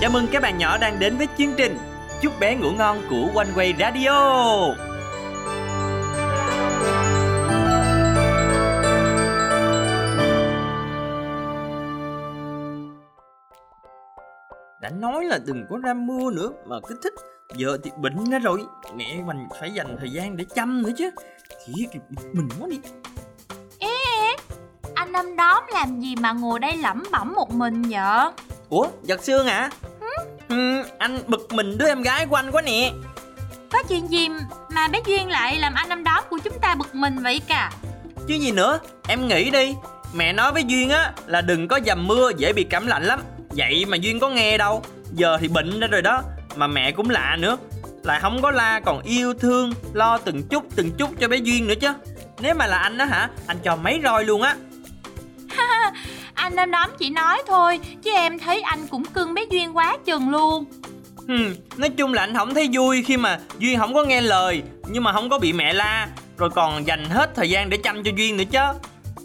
Chào mừng các bạn nhỏ đang đến với chương trình Chúc bé ngủ ngon của One Way Radio. Đã nói là đừng có ra mưa nữa mà cứ thích Giờ thì bệnh ra rồi. Mẹ mình phải dành thời gian để chăm nữa chứ. Thiệt mình quá đi. Anh năm đóm làm gì mà ngồi đây lẩm bẩm một mình vậy? Ủa giật xương hả ừ, Anh bực mình đứa em gái của anh quá nè. Có chuyện gì mà bé Duyên lại làm anh năm đóm của chúng ta bực mình vậy cả? Chứ gì nữa Em nghĩ đi. Mẹ nói với Duyên á là đừng có dầm mưa dễ bị cảm lạnh lắm. Vậy mà Duyên có nghe đâu. Giờ thì bệnh ra rồi đó Mà mẹ cũng lạ nữa. Lại không có la còn yêu thương Lo từng chút từng chút cho bé Duyên nữa chứ. Nếu mà là anh á hả Anh cho mấy roi luôn á Anh năm đóm chỉ nói thôi Chứ em thấy anh cũng cưng bé Duyên quá chừng luôn Hmm, nói chung là anh không thấy vui khi mà Duyên không có nghe lời Nhưng mà không có bị mẹ la Rồi còn dành hết thời gian để chăm cho Duyên nữa chứ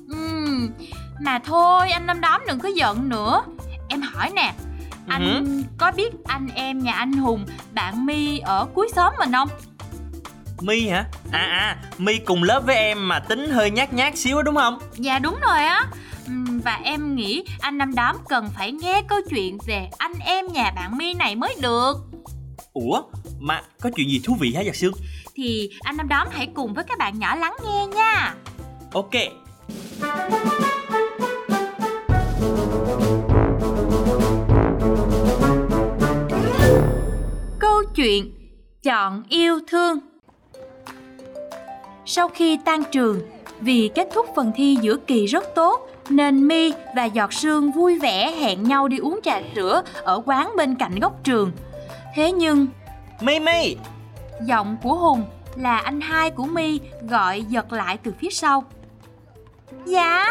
Ừm, Mà thôi anh năm đóm đừng có giận nữa Em hỏi nè Anh Ừ. có biết anh em nhà anh Hùng Bạn My ở cuối xóm mình không? My hả? À à, My cùng lớp với em mà tính hơi nhát nhát xíu á, đúng không? Dạ đúng rồi á Và em nghĩ anh năm đóm cần phải nghe câu chuyện về anh em nhà bạn My này mới được. Ủa, mà có chuyện gì thú vị hả Giặc Sương? Thì anh năm đóm hãy cùng với các bạn nhỏ lắng nghe nha. Ok, Câu chuyện Chọn yêu thương. Sau khi tan trường, vì kết thúc phần thi giữa kỳ rất tốt nên My và Giọt Sương vui vẻ hẹn nhau đi uống trà sữa ở quán bên cạnh góc trường. Thế nhưng, My My giọng của Hùng là anh hai của My gọi giật lại từ phía sau. Dạ.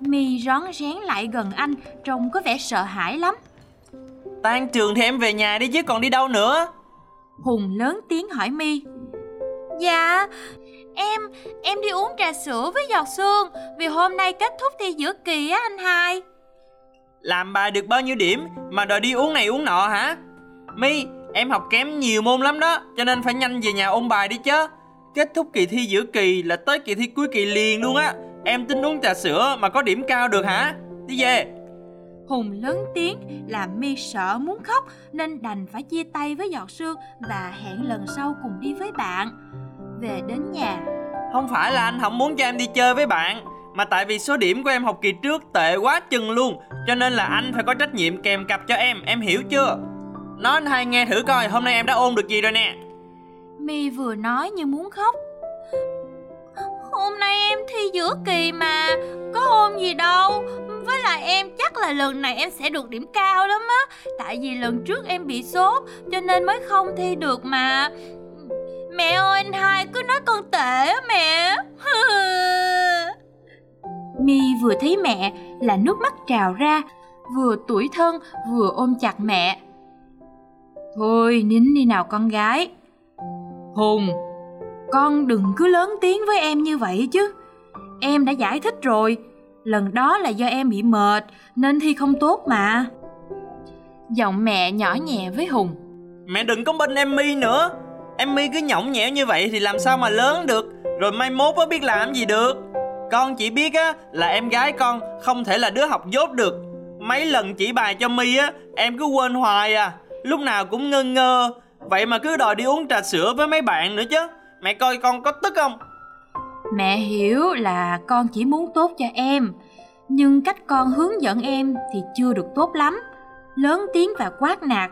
My rón rén lại gần anh trông có vẻ sợ hãi lắm. Tan trường thì em về nhà đi chứ còn đi đâu nữa Hùng lớn tiếng hỏi My Dạ Em em đi uống trà sữa với giọt sương. Vì hôm nay kết thúc thi giữa kỳ á anh hai. Làm bài được bao nhiêu điểm mà đòi đi uống này uống nọ hả? My, em học kém nhiều môn lắm đó Cho nên phải nhanh về nhà ôn bài đi chứ. Kết thúc kỳ thi giữa kỳ là tới kỳ thi cuối kỳ liền luôn á. Em tính uống trà sữa mà có điểm cao được hả? Đi về. Hùng lớn tiếng làm My sợ muốn khóc Nên đành phải chia tay với giọt sương Và hẹn lần sau cùng đi với bạn Về đến nhà. Không phải là anh không muốn cho em đi chơi với bạn Mà tại vì số điểm của em học kỳ trước tệ quá chừng luôn Cho nên là anh phải có trách nhiệm kèm cặp cho em Em hiểu chưa? Nói anh hai nghe thử coi hôm nay em đã ôn được gì rồi nè. My vừa nói như muốn khóc. Hôm nay em thi giữa kỳ mà Có ôn gì đâu. Với lại em chắc là lần này em sẽ được điểm cao lắm á. Tại vì lần trước em bị sốt Cho nên mới không thi được mà Mẹ ơi, anh hai cứ nói con tệ á mẹ. Mi vừa thấy mẹ là nước mắt trào ra, Vừa tuổi thân, vừa ôm chặt mẹ. Thôi, nín đi nào con gái. Hùng, Con đừng cứ lớn tiếng với em như vậy chứ. Em đã giải thích rồi, Lần đó là do em bị mệt, Nên thi không tốt mà. Giọng mẹ nhỏ nhẹ với Hùng. Mẹ đừng có bên em Mi nữa. Em My cứ nhõng nhẽo như vậy thì làm sao mà lớn được? Rồi mai mốt có biết làm gì được. Con chỉ biết á, là em gái con không thể là đứa học dốt được. Mấy lần chỉ bài cho My á, Em cứ quên hoài à. Lúc nào cũng ngơ ngơ. Vậy mà cứ đòi đi uống trà sữa với mấy bạn nữa chứ. Mẹ coi con có tức không? Mẹ hiểu là con chỉ muốn tốt cho em. Nhưng cách con hướng dẫn em thì chưa được tốt lắm. Lớn tiếng và quát nạt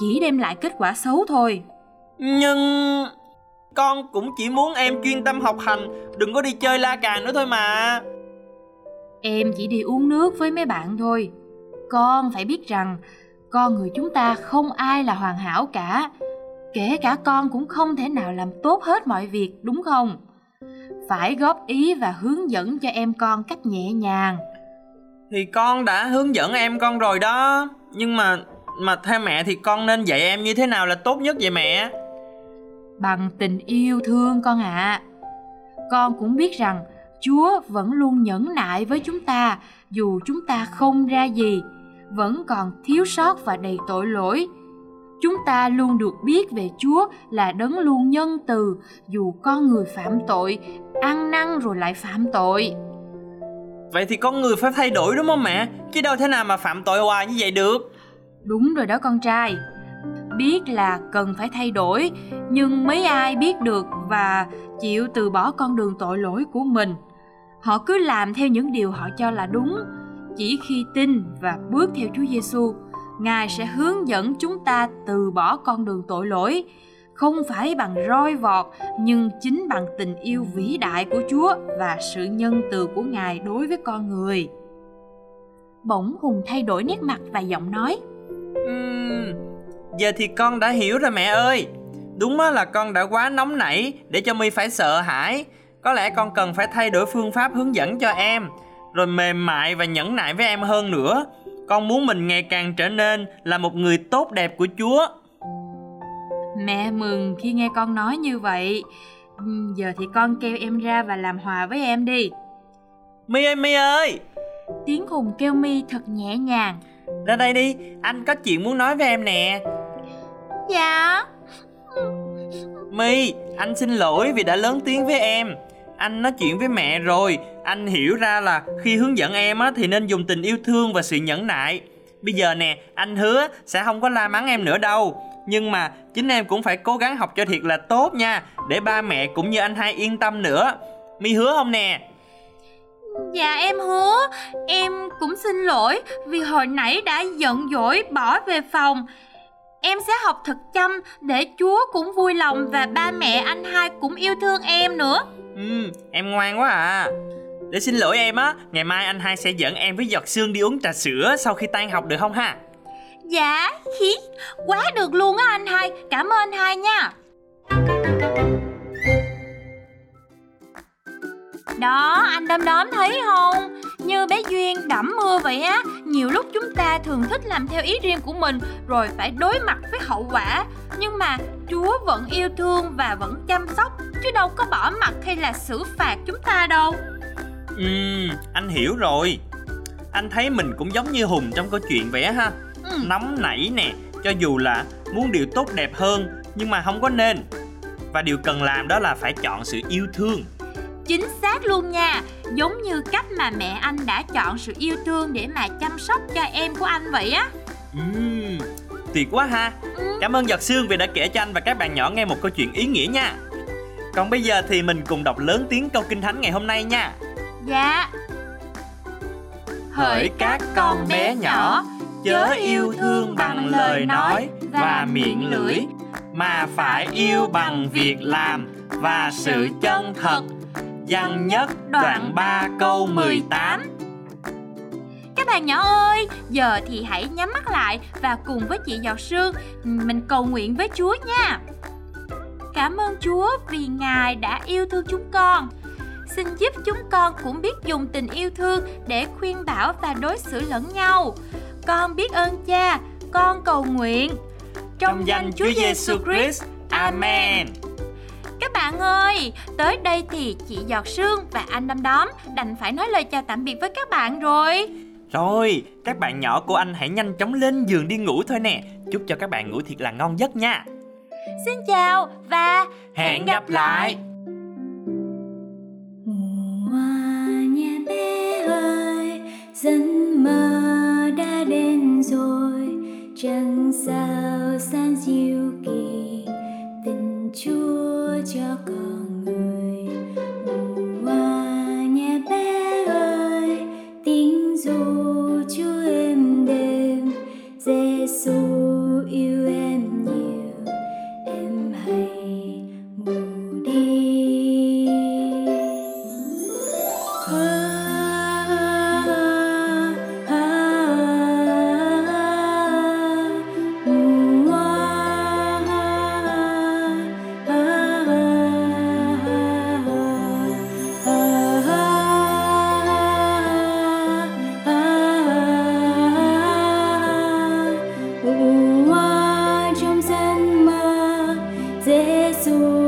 Chỉ đem lại kết quả xấu thôi. Nhưng Con cũng chỉ muốn em chuyên tâm học hành Đừng có đi chơi la càng nữa thôi mà Em chỉ đi uống nước với mấy bạn thôi. Con phải biết rằng con người chúng ta không ai là hoàn hảo cả. Kể cả con cũng không thể nào làm tốt hết mọi việc, đúng không? Phải góp ý và hướng dẫn cho em con cách nhẹ nhàng. Thì con đã hướng dẫn em con rồi đó Nhưng mà mà theo mẹ thì con nên dạy em như thế nào là tốt nhất vậy mẹ Bằng tình yêu thương con ạ. Con cũng biết rằng Chúa vẫn luôn nhẫn nại với chúng ta dù chúng ta không ra gì vẫn còn thiếu sót và đầy tội lỗi. Chúng ta luôn được biết về chúa là đấng luôn nhân từ dù con người phạm tội ăn năn rồi lại phạm tội. Vậy thì con người phải thay đổi đúng không mẹ? Chứ đâu thể nào mà phạm tội hoài như vậy được. Đúng rồi đó con trai biết là cần phải thay đổi nhưng mấy ai biết được và chịu từ bỏ con đường tội lỗi của mình họ cứ làm theo những điều họ cho là đúng chỉ khi tin và bước theo Chúa Giêsu, Ngài sẽ hướng dẫn chúng ta từ bỏ con đường tội lỗi, không phải bằng roi vọt nhưng chính bằng tình yêu vĩ đại của Chúa và sự nhân từ của Ngài đối với con người. Bỗng Hùng thay đổi nét mặt và giọng nói. Uhm, giờ thì con đã hiểu rồi mẹ ơi. Đúng là con đã quá nóng nảy để cho My phải sợ hãi. Có lẽ con cần phải thay đổi phương pháp hướng dẫn cho em rồi mềm mại và nhẫn nại với em hơn nữa. Con muốn mình ngày càng trở nên là một người tốt đẹp của chúa. Mẹ mừng khi nghe con nói như vậy. Giờ thì con kêu em ra và làm hòa với em đi. Mi ơi mi ơi! Tiếng hùng kêu mi thật nhẹ nhàng. Ra đây đi anh có chuyện muốn nói với em nè dạ. Mi anh xin lỗi vì đã lớn tiếng với em. Anh nói chuyện với mẹ rồi. Anh hiểu ra là khi hướng dẫn em á thì nên dùng tình yêu thương và sự nhẫn nại. Bây giờ nè anh hứa sẽ không có la mắng em nữa đâu. Nhưng mà chính em cũng phải cố gắng học cho thiệt là tốt nha để ba mẹ cũng như anh hai yên tâm nữa. Mi hứa không nè? Dạ em hứa. Em cũng xin lỗi Vì hồi nãy đã giận dỗi bỏ về phòng Em sẽ học thật chăm Để Chúa cũng vui lòng Và ba mẹ anh hai cũng yêu thương em nữa. Ừ, em ngoan quá à. Để xin lỗi em á Ngày mai anh hai sẽ dẫn em với giọt xương đi uống trà sữa Sau khi tan học được không ha? Dạ, hí, quá được luôn á anh hai. Cảm ơn anh hai nha Đó, anh đom đóm thấy không? Như bé Duyên đẫm mưa vậy á Nhiều lúc chúng ta thường thích làm theo ý riêng của mình Rồi phải đối mặt với hậu quả. Nhưng mà Chúa vẫn yêu thương và vẫn chăm sóc Chứ đâu có bỏ mặt hay là xử phạt chúng ta đâu. Ừ, anh hiểu rồi. Anh thấy mình cũng giống như Hùng trong câu chuyện vậy á ha. Ừ. Nóng nảy nè Cho dù là muốn điều tốt đẹp hơn Nhưng mà không có nên. Và điều cần làm đó là phải chọn sự yêu thương Chính xác luôn nha. Giống như cách mà mẹ anh đã chọn sự yêu thương để mà chăm sóc cho em của anh vậy á. Uhm, Tuyệt quá ha. Ừ. Cảm ơn Giọt Sương vì đã kể cho anh và các bạn nhỏ nghe một câu chuyện ý nghĩa nha. Còn bây giờ thì mình cùng đọc lớn tiếng câu kinh thánh ngày hôm nay nha. Dạ. Hỡi các con bé nhỏ Chớ yêu thương bằng lời nói và miệng lưỡi Mà phải yêu bằng việc làm và sự chân thật Văn nhất đoạn 3 câu 18 Các bạn nhỏ ơi, giờ thì hãy nhắm mắt lại và cùng với chị Giọt Sương mình cầu nguyện với Chúa nha. Cảm ơn Chúa vì Ngài đã yêu thương chúng con. Xin giúp chúng con cũng biết dùng tình yêu thương để khuyên bảo và đối xử lẫn nhau. Con biết ơn Cha, con cầu nguyện trong danh Chúa Giêsu Christ. Amen. Các bạn ơi, tới đây thì chị Giọt Sương và anh Đâm Đóm đành phải nói lời chào tạm biệt với các bạn rồi. Rồi, các bạn nhỏ của anh hãy nhanh chóng lên giường đi ngủ thôi nè. Chúc cho các bạn ngủ thiệt là ngon giấc nha. Xin chào và hẹn, hẹn gặp lại. Hoa nhà bé ơi, giấc mơ đã đến rồi, chẳng sao san diệu Jesus.